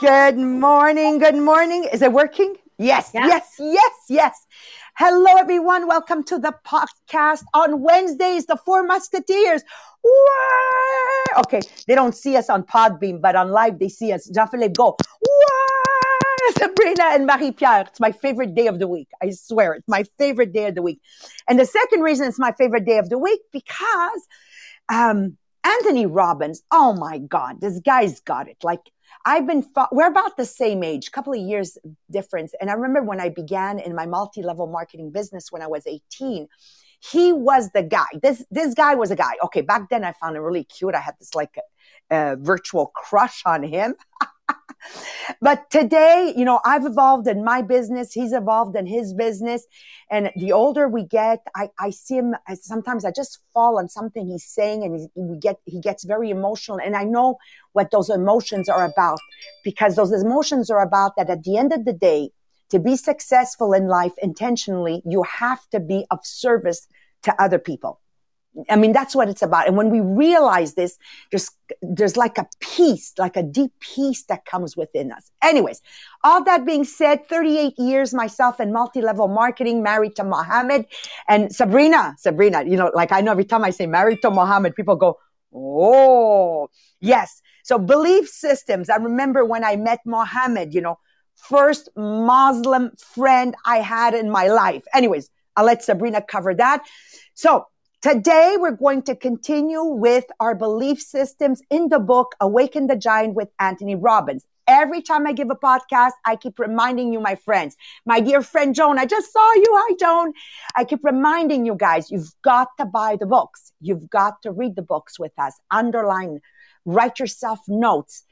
Good morning. Good morning. Is it working? Yes, Yeah. yes, yes, yes. Hello, everyone. Welcome to the podcast on Wednesdays, the Four Musketeers. Wah! Okay, they don't see us on Podbean, but on live they see us. Jean-Philippe, go. Wah! Sabrina and Marie-Pier. It's my favorite day of the week. I swear, it's my favorite day of the week. And the second reason it's my favorite day of the week because um, Anthony Robbins. Oh my God, this guy's got it. Like I've been, fo- we're about the same age, couple of years difference. And I remember when I began in my multi-level marketing business when I was 18, he was the guy. This, this guy was a guy. Okay. Back then I found him really cute. I had this like uh, virtual crush on him. but today, you know, I've evolved in my business. He's evolved in his business. And the older we get, I, I see him. Sometimes I just fall on something he's saying, and he, we get he gets very emotional. And I know what those emotions are about because those emotions are about that. At the end of the day, to be successful in life intentionally, you have to be of service to other people. I mean, that's what it's about. And when we realize this, there's, there's like a peace, like a deep peace that comes within us. Anyways, all that being said, 38 years myself in multi-level marketing, married to Mohammed and Sabrina, Sabrina, you know, like I know every time I say married to Mohammed, people go, Oh, yes. So belief systems. I remember when I met Mohammed, you know, first Muslim friend I had in my life. Anyways, I'll let Sabrina cover that. So Today, we're going to continue with our belief systems in the book, Awaken the Giant with Anthony Robbins. Every time I give a podcast, I keep reminding you, my friends, my dear friend Joan, I just saw you. Hi, Joan. I keep reminding you guys, you've got to buy the books. You've got to read the books with us, underline, write yourself notes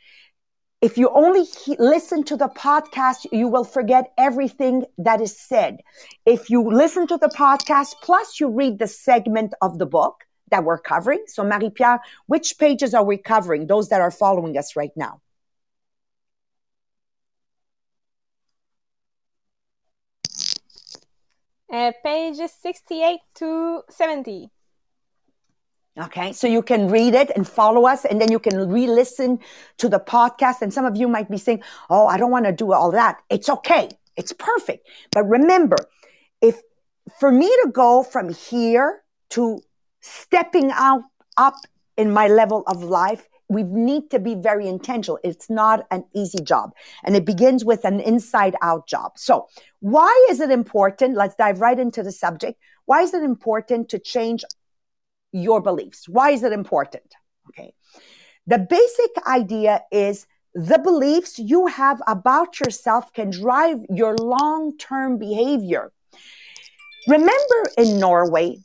if you only he- listen to the podcast, you will forget everything that is said. If you listen to the podcast, plus you read the segment of the book that we're covering. So, Marie Pier, which pages are we covering? Those that are following us right now. Uh, pages 68 to 70. Okay. So you can read it and follow us and then you can re-listen to the podcast. And some of you might be saying, Oh, I don't want to do all that. It's okay. It's perfect. But remember, if for me to go from here to stepping out up in my level of life, we need to be very intentional. It's not an easy job and it begins with an inside out job. So why is it important? Let's dive right into the subject. Why is it important to change your beliefs. Why is it important? Okay. The basic idea is the beliefs you have about yourself can drive your long term behavior. Remember in Norway,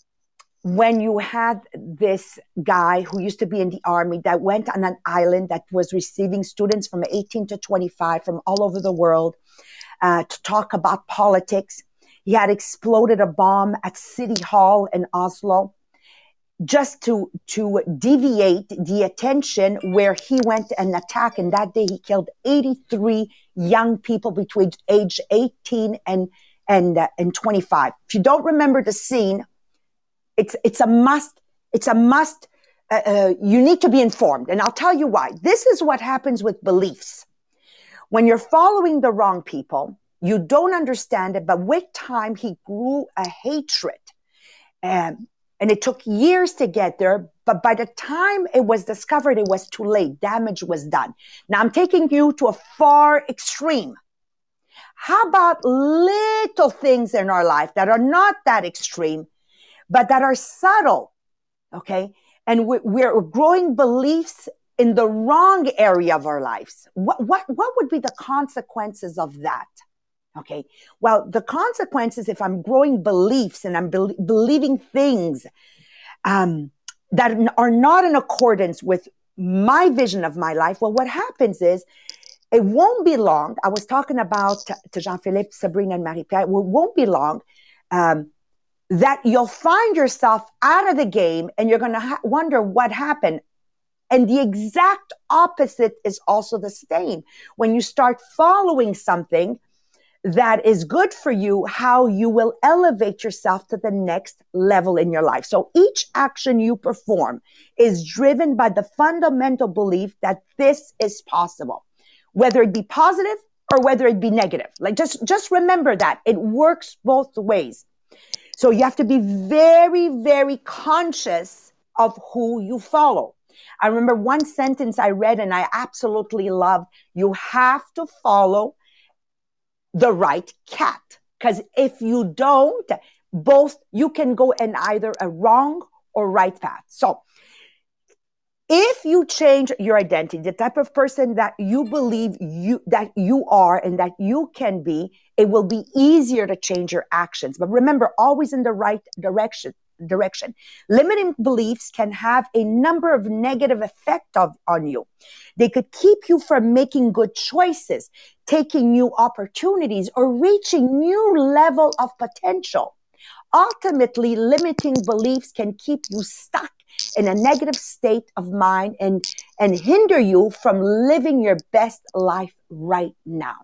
when you had this guy who used to be in the army that went on an island that was receiving students from 18 to 25 from all over the world uh, to talk about politics. He had exploded a bomb at City Hall in Oslo just to to deviate the attention where he went and attacked and that day he killed 83 young people between age 18 and and uh, and 25 if you don't remember the scene it's it's a must it's a must uh, uh, you need to be informed. And i'll tell you why. This is what happens with beliefs. When you're following the wrong people you don't understand it but with time he grew a hatred and and it took years to get there. But by the time it was discovered, it was too late. Damage was done. Now I'm taking you to a far extreme. How about little things in our life that are not that extreme, but that are subtle? Okay. And we- we're growing beliefs in the wrong area of our lives. What, what, what would be the consequences of that? Okay. Well, the consequences, if I'm growing beliefs and I'm bel believing things um, that are not in accordance with my vision of my life, well, what happens is it won't be long. I was talking about to, to Jean-Philippe, Sabrina, and Marie-Pier. It won't be long um, that you'll find yourself out of the game and you're going to ha- wonder what happened. And the exact opposite is also the same. When you start following something that is good for you, how you will elevate yourself to the next level in your life. So each action you perform is driven by the fundamental belief that this is possible. whether it be positive or whether it be negative. Like just, just remember that it works both ways. So you have to be very, very conscious of who you follow. I remember one sentence I read and I absolutely loved. You have to follow the right cat. Because if you don't, both you can go in either a wrong or right path. So if you change your identity, the type of person that you believe you that you are and that you can be, it will be easier to change your actions. But remember, always in the right direction direction. Limiting beliefs can have a number of negative effects on you. They could keep you from making good choices, taking new opportunities, or reaching new level of potential. Ultimately, limiting beliefs can keep you stuck in a negative state of mind and, and hinder you from living your best life right now.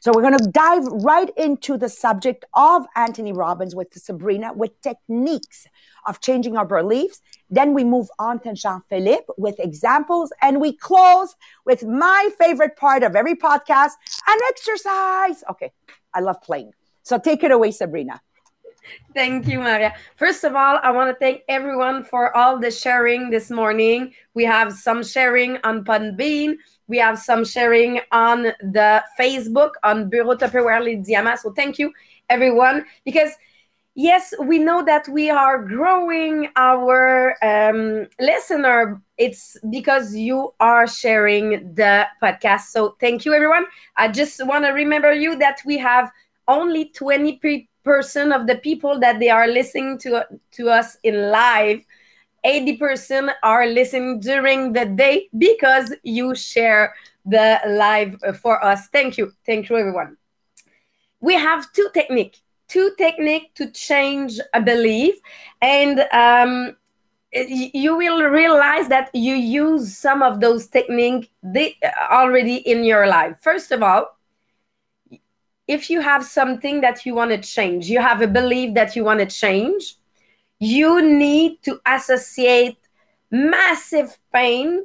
So we're going to dive right into the subject of Anthony Robbins with Sabrina with techniques of changing our beliefs. Then we move on to Jean-Philippe with examples and we close with my favorite part of every podcast, an exercise. Okay. I love playing. So take it away, Sabrina. Thank you, Maria. First of all, I want to thank everyone for all the sharing this morning. We have some sharing on Podbean. We have some sharing on the Facebook on Bureau Tupperware Diamant. So thank you, everyone, because yes, we know that we are growing our um, listener. It's because you are sharing the podcast. So thank you, everyone. I just want to remember you that we have only 20 percent of the people that they are listening to to us in live 80% are listening during the day because you share the live for us. Thank you. Thank you everyone. We have two technique two technique to change a belief. And um, you will realize that you use some of those technique already in your life. First of all if you have something that you want to change, you have a belief that you want to change, you need to associate massive pain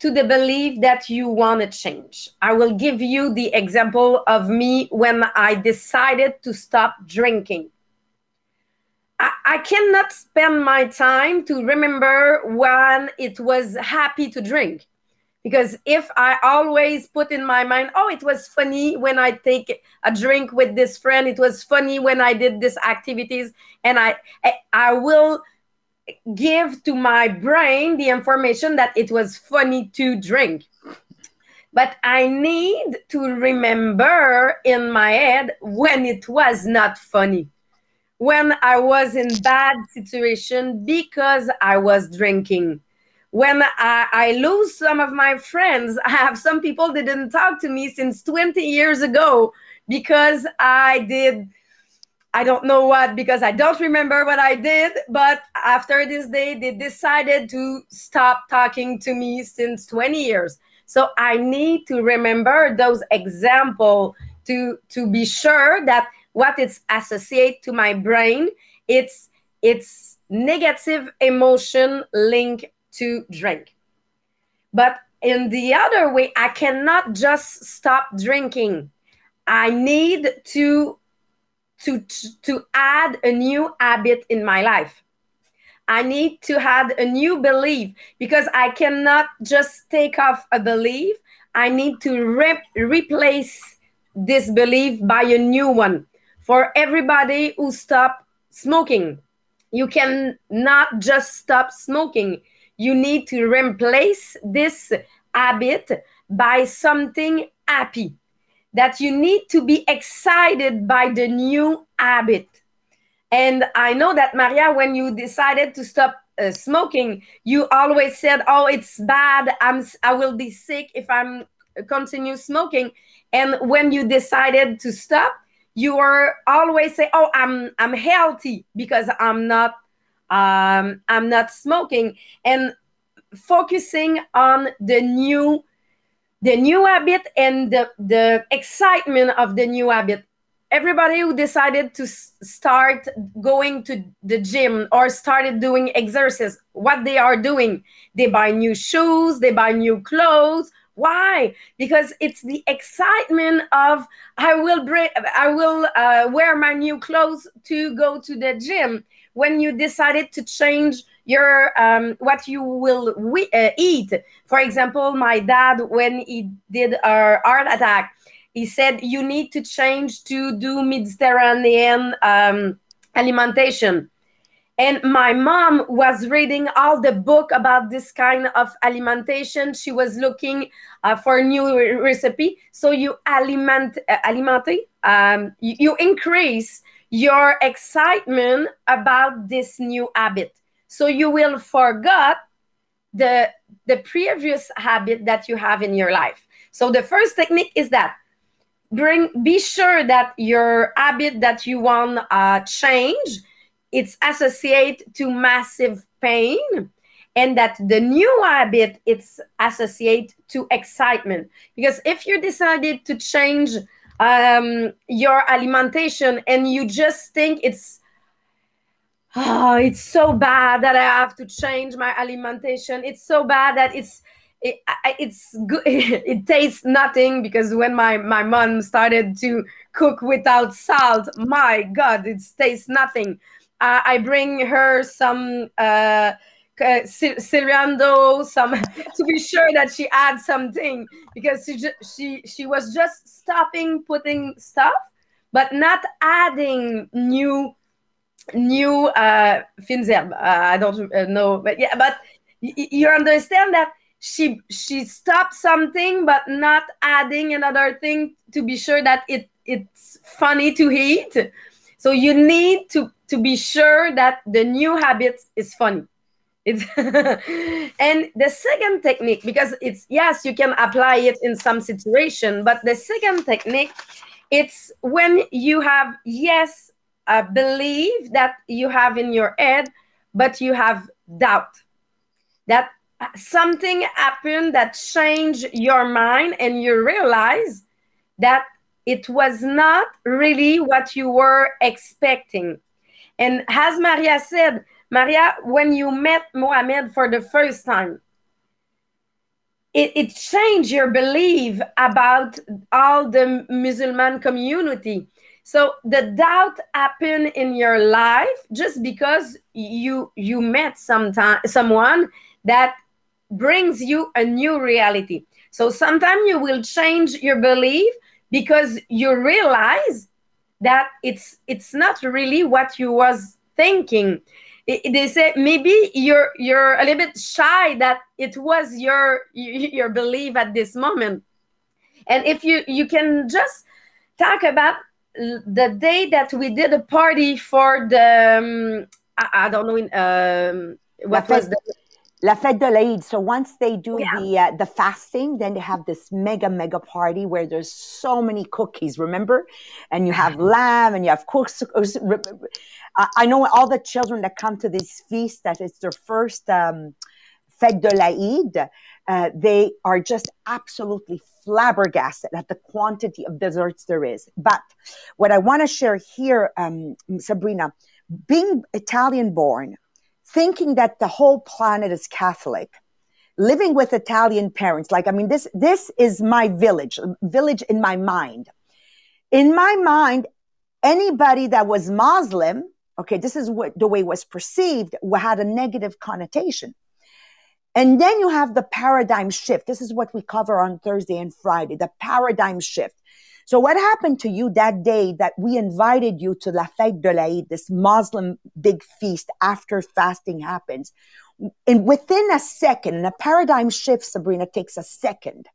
to the belief that you want to change. I will give you the example of me when I decided to stop drinking. I, cannot spend my time to remember when it was happy to drink because if i always put in my mind oh it was funny when i take a drink with this friend. It was funny when i did these activities. And i i will give to my brain the information that it was funny to drink. But i need to remember in my head when it was not funny. When i was in bad situation because i was drinking when I, I, lose some of my friends, I have some people that didn't talk to me since 20 years ago because I did, I don't know what, because I don't remember what I did. But after this day, they decided to stop talking to me since 20 years. So I need to remember those examples to, to be sure that what it's associate to my brain, it's, it's negative emotion link to drink. But in the other way, I cannot just stop drinking. I need to to to add a new habit in my life. I need to add a new belief because I cannot just take off a belief. I need to re- replace this belief by a new one. For everybody who stop smoking, you cannot just stop smoking you need to replace this habit by something happy that you need to be excited by the new habit. And i know that maria when you decided to stop uh, smoking you always said oh it's bad. I'm i will be sick if i'm continue smoking. And when you decided to stop you were always say oh i'm i'm healthy because i'm not um, I'm not smoking, and focusing on the new the new habit and the, the excitement of the new habit everybody who decided to start going to the gym or started doing exercise what they are doing they buy new shoes they buy new clothes Why? Because it's the excitement of I will bring, I will uh, wear my new clothes to go to the gym. When you decided to change your um, what you will we, uh, eat. For example, my dad when he did a heart attack, he said you need to change to do Mediterranean um, alimentation. And my mom was reading all the book about this kind of alimentation. She was looking uh, for a new recipe. So you aliment uh, alimente um, you, you increase your excitement about this new habit. So you will forget the the previous habit that you have in your life. So the first technique is that bring be sure that your habit that you want uh, change it's associated to massive pain and that the new habit it's associated to excitement. Because if you decided to change um, your alimentation and you just think it's oh it's so bad that i have to change my alimentation. It's so bad that it's it, it's good it tastes nothing because when my my mom started to cook without salt my god it tastes nothing. Uh, I bring her some uh, coriander, some to be sure that she adds something because she she she was just stopping putting stuff, but not adding new new uh, herbes. Uh, I don't uh, know, but yeah, but you understand that she she stopped something, but not adding another thing to be sure that it it's funny to eat. So you need to to be sure that the new habit is funny. It's and the second technique, because it's yes, you can apply it in some situation, but the second technique, it's when you have yes, a belief that you have in your head, but you have doubt. That something happened that changed your mind and you realize that it was not really what you were expecting. And as Maria said, Maria, when you met Mohammed for the first time, it, it changed your belief about all the Muslim community. So the doubt happened in your life just because you you met sometime someone that brings you a new reality. So sometimes you will change your belief because you realize that it's it's not really what you was thinking it, they say maybe you're you're a little bit shy that it was your your belief at this moment. And if you you can just talk about the day that we did a party for the um, I, I, don't know um, what was the La Fête de l'Eid. So once they do yeah. the uh, the fasting, then they have this mega mega party where there's so many cookies. Remember, and you have lamb and you have cooks. I know all the children that come to this feast that it's their first um, Fête de l'Eid. Uh, they are just absolutely flabbergasted at the quantity of desserts there is. But what I want to share here, um, Sabrina, being Italian born, thinking that the whole planet is Catholic, living with Italian parents. Like, I mean, this, this is my village, village in my mind. In my mind, anybody that was Muslim, okay, this is what the way it was perceived, had a negative connotation. And then you have the paradigm shift. This is what we cover on Thursday and Friday, the paradigm shift. So what happened to you that day that we invited you to La Fête de l'Aïd, this Muslim big feast after fasting happens? And within a second, and a paradigm shift, Sabrina, takes a second.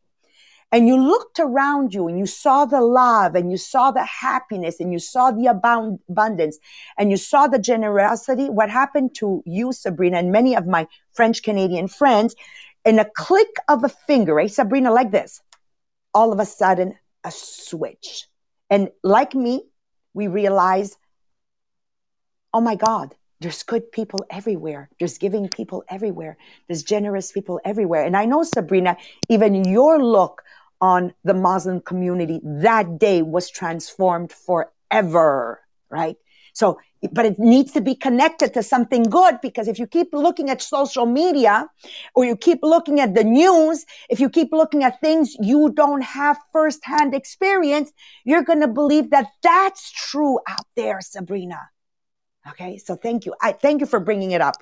And you looked around you and you saw the love and you saw the happiness and you saw the abound- abundance and you saw the generosity. What happened to you, Sabrina, and many of my French Canadian friends, in a click of a finger, right, Sabrina, like this, all of a sudden a switch. And like me, we realize, oh my God, there's good people everywhere. There's giving people everywhere. There's generous people everywhere. And I know, Sabrina, even your look on the Muslim community that day was transformed forever, right? So but it needs to be connected to something good because if you keep looking at social media or you keep looking at the news, if you keep looking at things you don't have firsthand experience, you're going to believe that that's true out there, Sabrina. Okay. So thank you. I thank you for bringing it up.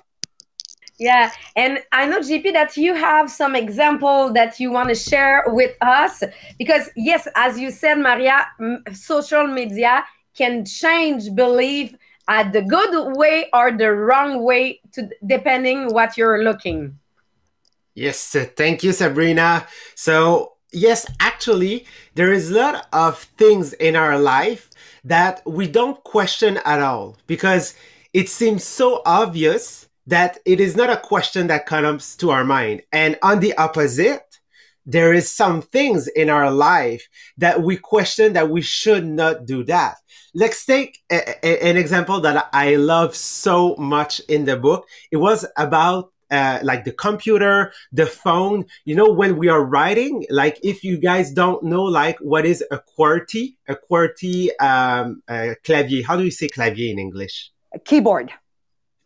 Yeah, and I know JP that you have some example that you want to share with us because yes, as you said, Maria, social media can change belief at the good way or the wrong way to depending what you're looking. Yes thank you sabrina. So yes actually there is a lot of things in our life that we don't question at all because it seems so obvious that it is not a question that comes to our mind. And on the opposite there is some things in our life that we question that we should not do that let's take a, a, an example that I love so much in the book. It was about uh, like the computer, the phone. You know, when we are writing, like if you guys don't know, like what is a QWERTY, a QWERTY um, uh, clavier. How do you say clavier in English? A keyboard.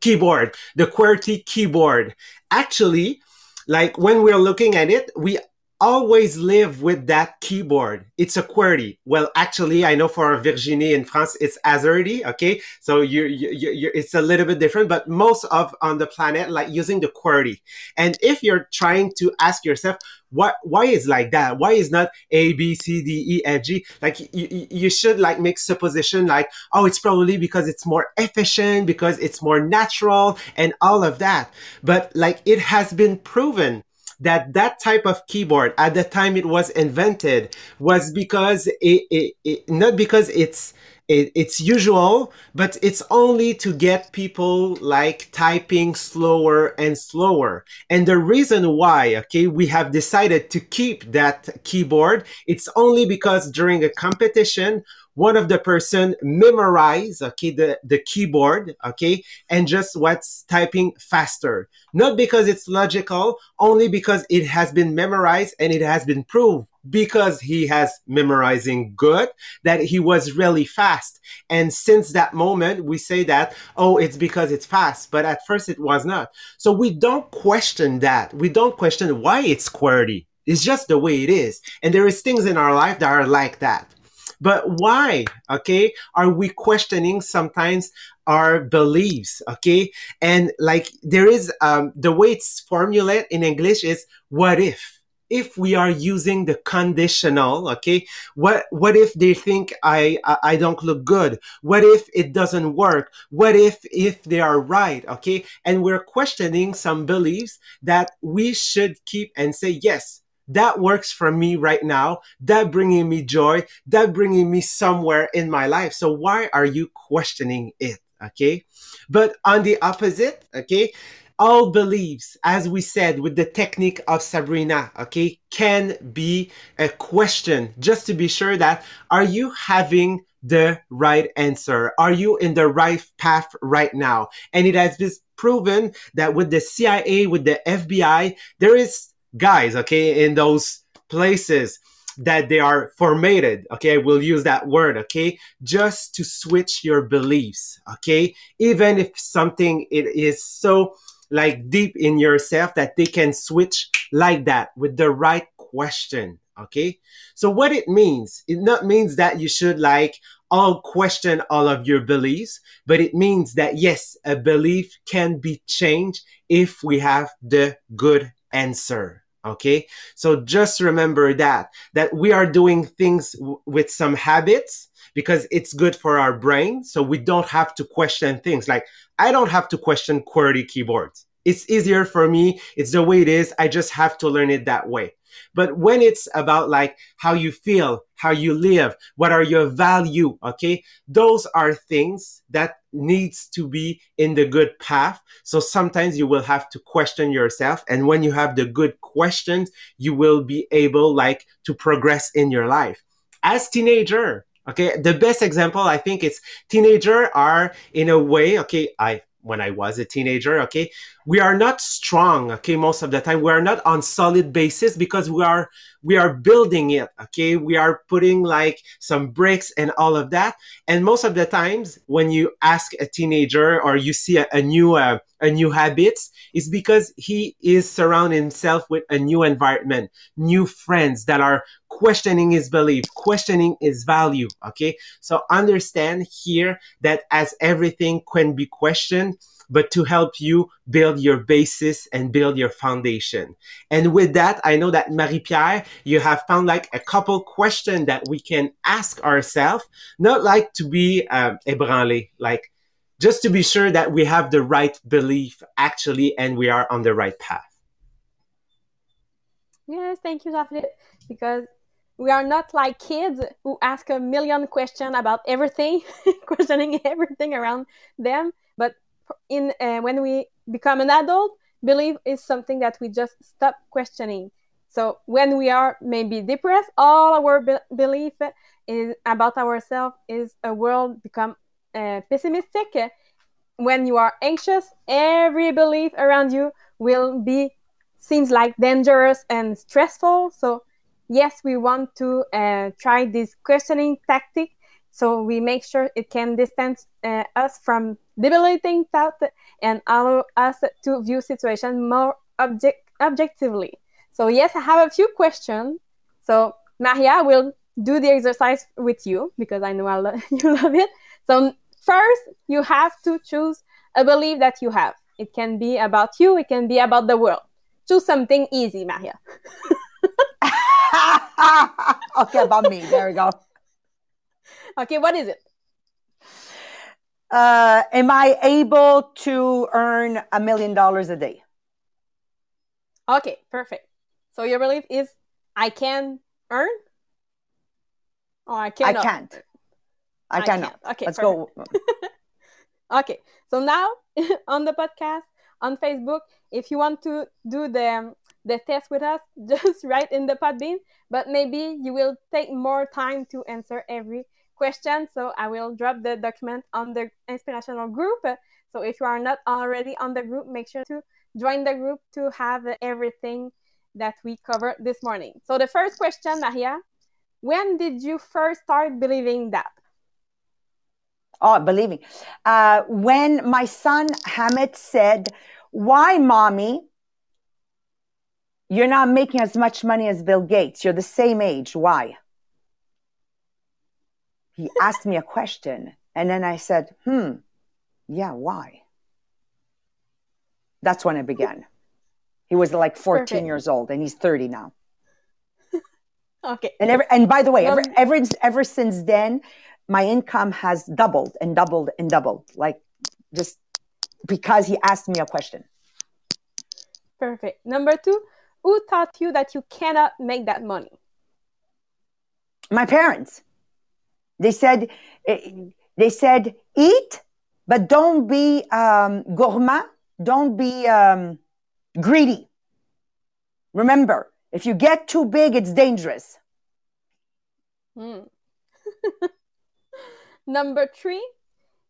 Keyboard. The QWERTY keyboard. Actually, like when we're looking at it, we always live with that keyboard. It's a QWERTY. Well, actually, I know for Virginie in France, it's AZERTY. Okay, so you, you, you, it's a little bit different, but most of on the planet like using the QWERTY. And if you're trying to ask yourself, what, why is like that? Why is not A, B, C, D, E, F, G? Like you, you should like make supposition like, oh, it's probably because it's more efficient, because it's more natural, and all of that. But like it has been proven that that type of keyboard at the time it was invented was because it, it, it not because it's it, it's usual, but it's only to get people like typing slower and slower. And the reason why, okay, we have decided to keep that keyboard, it's only because during a competition, one of the person memorize okay the, the keyboard okay and just what's typing faster. Not because it's logical only because it has been memorized and it has been proved. Because he has memorizing good that he was really fast. And since that moment we say that oh it's because it's fast. But at first it was not. So we don't question that. We don't question why it's QWERTY. It's just the way it is. And there is things in our life that are like that but why, okay, are we questioning sometimes our beliefs, okay? And like there is um, the way it's formulated in English is what if? If we are using the conditional, okay, what what if they think I, I I don't look good? What if it doesn't work? What if if they are right, okay? And we're questioning some beliefs that we should keep and say yes that works for me right now. That bringing me joy. That bringing me somewhere in my life. So why are you questioning it? Okay? But on the opposite okay all beliefs as we said with the technique of sabrina okay can be a question. Just to be sure that are you having the right answer? Are you in the right path right now? And it has been proven that with the cia with the fbi there is guys, okay, in those places that they are formatted, okay, we'll use that word, okay, just to switch your beliefs, okay, even if something it is so like deep in yourself that they can switch like that with the right question, okay. So what it means, it not means that you should like all question all of your beliefs, but it means that yes, a belief can be changed if we have the good answer. Okay. So just remember that, that we are doing things w- with some habits because it's good for our brain. So we don't have to question things like I don't have to question QWERTY keyboards. It's easier for me. It's the way it is. I just have to learn it that way. But when it's about like how you feel, how you live, what are your value, okay? Those are things that needs to be in the good path. So sometimes you will have to question yourself. And when you have the good questions, you will be able like to progress in your life. As teenager, okay, the best example I think is teenager are in a way, okay, I when I was a teenager, okay, we are not strong, okay, most of the time. We are not on solid basis because we are we are building it, okay? We are putting like some bricks and all of that. And most of the times when you ask a teenager or you see a, a new uh, a new habits, it's because he is surrounding himself with a new environment, new friends that are questioning his belief, questioning his value, okay? So understand here that as everything can be questioned, but to help you build your basis and build your foundation. And with that, I know that Marie-Pier, you have found like a couple questions that we can ask ourselves, not like to be um, ébranlé, like just to be sure that we have the right belief actually and we are on the right path. Yes, thank you, Daphne, because we are not like kids who ask a million questions about everything, questioning everything around them. But in uh, when we become an adult, belief is something that we just stop questioning. So when we are maybe depressed, all our be- belief is about ourselves is a world become uh, pessimistic. When you are anxious, every belief around you will be seems like dangerous and stressful. So yes, we want to uh, try this questioning tactic so we make sure it can distance uh, us from debilitating thought and allow us to view situation more object objectively. So yes, I have a few questions. So Maria will do the exercise with you because I know I lo- you love it. So first, you have to choose a belief that you have. It can be about you. It can be about the world. Choose something easy, Maria. okay, about me. There we go. Okay, what is it? Uh, am I able to earn a million dollars a day? Okay, perfect. So your belief is I can earn? Or I cannot? I can't. I, I cannot. can't. Okay, Let's perfect. go. Okay, so now on the podcast, on Facebook, if you want to do the the test with us, just write in the Podbean. But maybe you will take more time to answer every question. So I will drop the document on the inspirational group. So if you are not already on the group, make sure to join the group to have everything that we covered this morning. So the first question, Maria, when did you first start believing that? Oh, believe me. Uh, when my son Hamid said, Why, mommy? You're not making as much money as Bill Gates. You're the same age. Why? He asked me a question. And then I said, Hmm, yeah, why? That's when it began. He was like 14 Perfect. years old and he's 30 now. Okay. And ever, and by the way, ever, ever, ever since then, my income has doubled and doubled and doubled. Like just because he asked me a question. Perfect. Number two, who taught you that you cannot make that money? My parents, they said, eh, they said, eat, but don't be um, gourmand. Don't be um, greedy. Remember, if you get too big, it's dangerous. Hmm. Number three,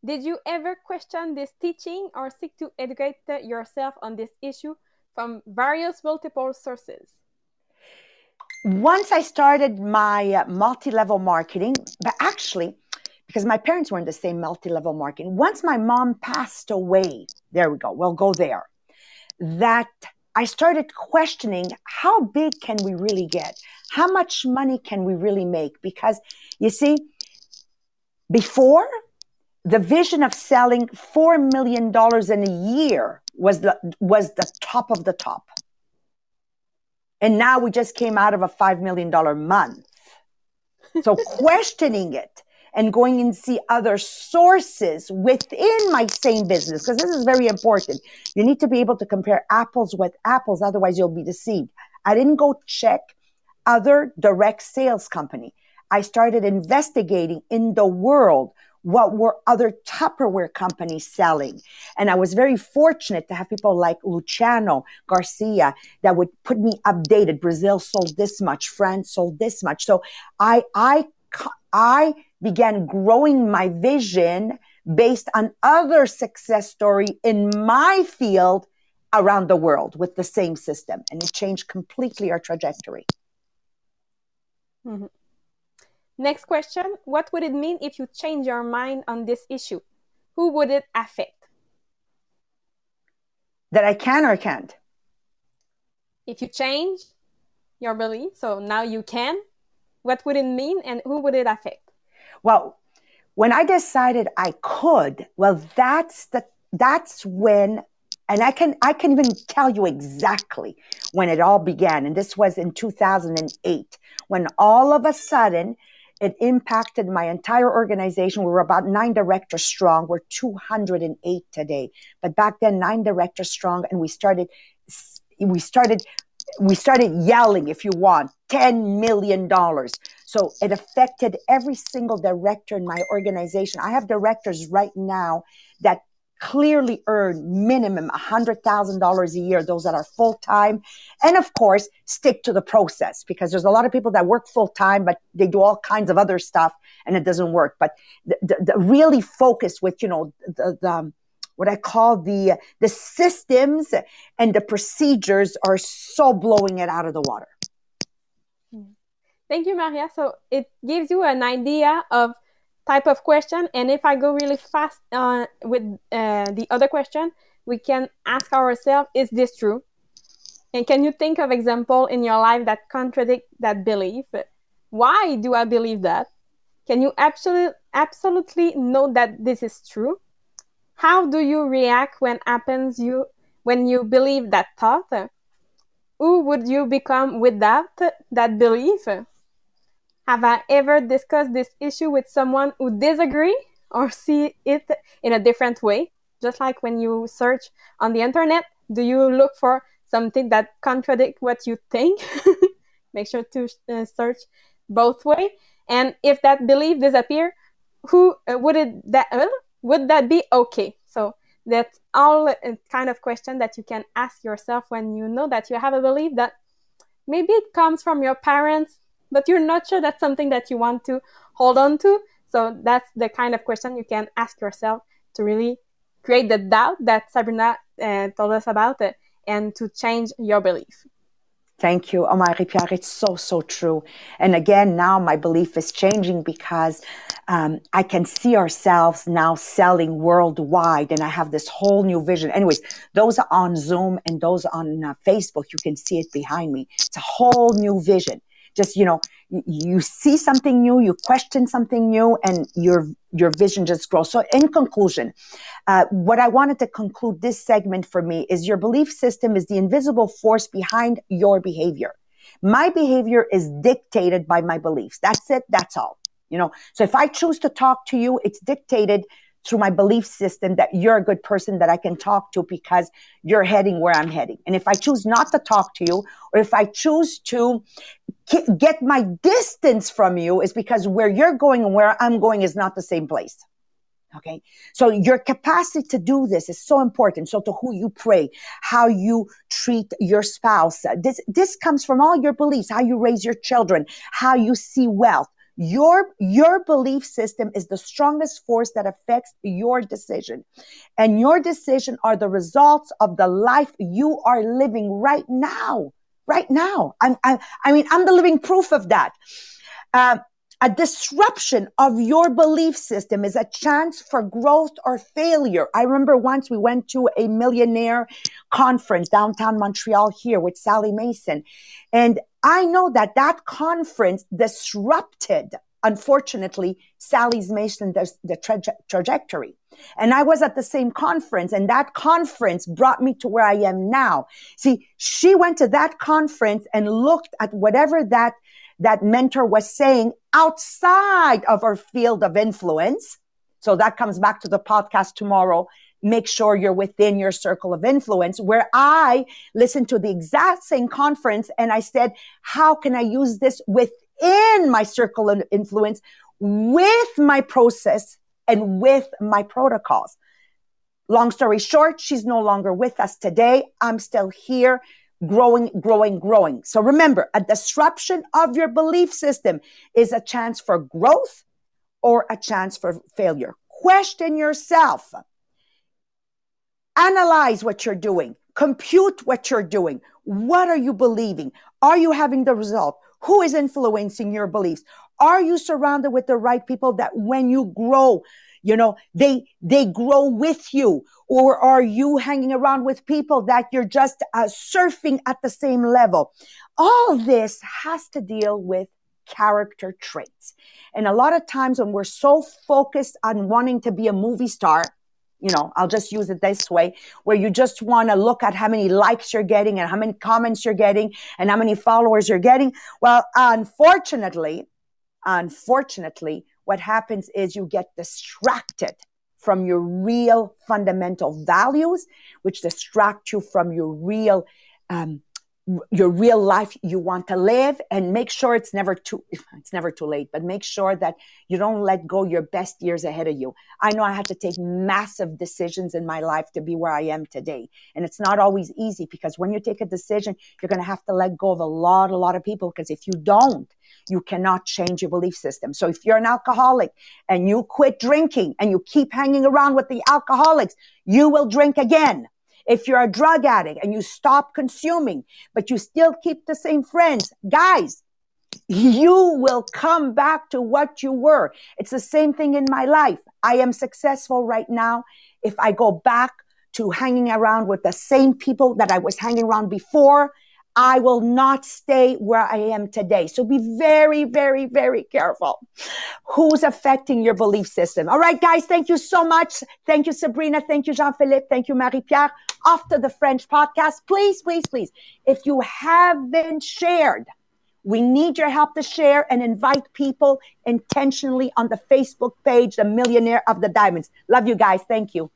did you ever question this teaching or seek to educate yourself on this issue from various multiple sources? once I started my uh, multi-level marketing, but actually, because my parents were in the same multi-level marketing, once my mom passed away, there we go, we'll go there, that I started questioning how big can we really get? How much money can we really make? Because you see, before the vision of selling $4 million in a year was the, was the top of the top. And now we just came out of a $5 million month. So questioning it and going and see other sources within my same business, because this is very important. You need to be able to compare apples with apples, otherwise you'll be deceived. I didn't go check other direct sales company. I started investigating in the world what were other Tupperware companies selling. And I was very fortunate to have people like Luciano Garcia that would put me updated. Brazil sold this much, France sold this much. So I, I, I began growing my vision based on other success story in my field around the world with the same system. And it changed completely our trajectory. Mm-hmm. Next question What would it mean if you change your mind on this issue? Who would it affect? That I can or can't. If you change your belief, so now you can, what would it mean and who would it affect? Well, when I decided I could, well, that's the that's when and I can I can even tell you exactly when it all began. And this was in 2008, when all of a sudden it impacted my entire organization. We were about nine directors strong. We're 208 today. But back then, nine directors strong, and we started we started we started yelling, if you want, $10 million. So it affected every single director in my organization. I have directors right now that clearly earn minimum $100,000 a year, those that are full time. And of course, stick to the process because there's a lot of people that work full time, but they do all kinds of other stuff and it doesn't work. But the, the, the really focus with, you know, the, the um, what I call the the systems and the procedures are so blowing it out of the water. Mm-hmm. Thank you, Maria. So it gives you an idea of type of question, and if I go really fast uh, with uh, the other question, we can ask ourselves: Is this true? And can you think of example in your life that contradict that belief? Why do I believe that? Can you absolutely absolutely know that this is true? How do you react when happens you when you believe that thought? Who would you become without that belief? Have I ever discussed this issue with someone who disagree or see it in a different way? Just like when you search on the internet, do you look for something that contradict what you think? Make sure to uh, search both way. And if that belief disappear, who uh, would it that uh, would that be okay? So that's all a kind of question that you can ask yourself when you know that you have a belief that maybe it comes from your parents, but you're not sure that's something that you want to hold on to. So that's the kind of question you can ask yourself to really create the doubt that Sabrina uh, told us about it and to change your belief. Thank you, Omar Pierre. It's so, so true. And again, now my belief is changing because um, I can see ourselves now selling worldwide. And I have this whole new vision. Anyways, those on Zoom and those on uh, Facebook, you can see it behind me. It's a whole new vision just you know you see something new you question something new and your your vision just grows. So in conclusion uh, what i wanted to conclude this segment for me is your belief system is the invisible force behind your behavior. My behavior is dictated by my beliefs. That's it. That's all. You know so if i choose to talk to you it's dictated through my belief system that you're a good person that I can talk to because you're heading where I'm heading. And if I choose not to talk to you, or if I choose to get my distance from you, is because where you're going and where I'm going is not the same place. Okay. So your capacity to do this is so important. So to who you pray, how you treat your spouse, this, this comes from all your beliefs, how you raise your children, how you see wealth, your, your belief system is the strongest force that affects your decision. And your decision are the results of the life you are living right now. Right now. I'm, I, I mean, I'm the living proof of that. Uh, a disruption of your belief system is a chance for growth or failure. I remember once we went to a millionaire conference downtown Montreal here with Sally Mason. And I know that that conference disrupted, unfortunately, Sally's Mason, the, the traje- trajectory. And I was at the same conference and that conference brought me to where I am now. See, she went to that conference and looked at whatever that that mentor was saying outside of her field of influence. So that comes back to the podcast tomorrow. Make sure you're within your circle of influence where I listened to the exact same conference and I said, how can I use this within my circle of influence with my process and with my protocols? Long story short, she's no longer with us today. I'm still here growing, growing, growing. So remember, a disruption of your belief system is a chance for growth or a chance for failure. question yourself. Analyze what you're doing. Compute what you're doing. What are you believing? Are you having the result? Who is influencing your beliefs? Are you surrounded with the right people that when you grow, you know, they, they grow with you? Or are you hanging around with people that you're just uh, surfing at the same level? All this has to deal with character traits. And a lot of times when we're so focused on wanting to be a movie star, you know, I'll just use it this way, where you just want to look at how many likes you're getting and how many comments you're getting and how many followers you're getting. Well, unfortunately, unfortunately, what happens is you get distracted from your real fundamental values, which distract you from your real um, your real life you want to live and make sure it's never too it's never too late but make sure that you don't let go your best years ahead of you. I know i had to take massive decisions in my life to be where i am today and it's not always easy because when you take a decision you're going to have to let go of a lot a lot of people because if you don't you cannot change your belief system. So if you're an alcoholic and you quit drinking and you keep hanging around with the alcoholics you will drink again if you're a drug addict and you stop consuming, but you still keep the same friends, guys, you will come back to what you were. It's the same thing in my life. I am successful right now. If I go back to hanging around with the same people that I was hanging around before, I will not stay where I am today. So be very, very, very careful. Who's affecting your belief system? All right, guys. Thank you so much. Thank you, Sabrina. Thank you, Jean-Philippe. Thank you, Marie-Pier. After the French podcast, please, please, please, if you haven't shared, we need your help to share and invite people intentionally on the Facebook page, The Millionaire of the Diamonds. Love you guys. Thank you.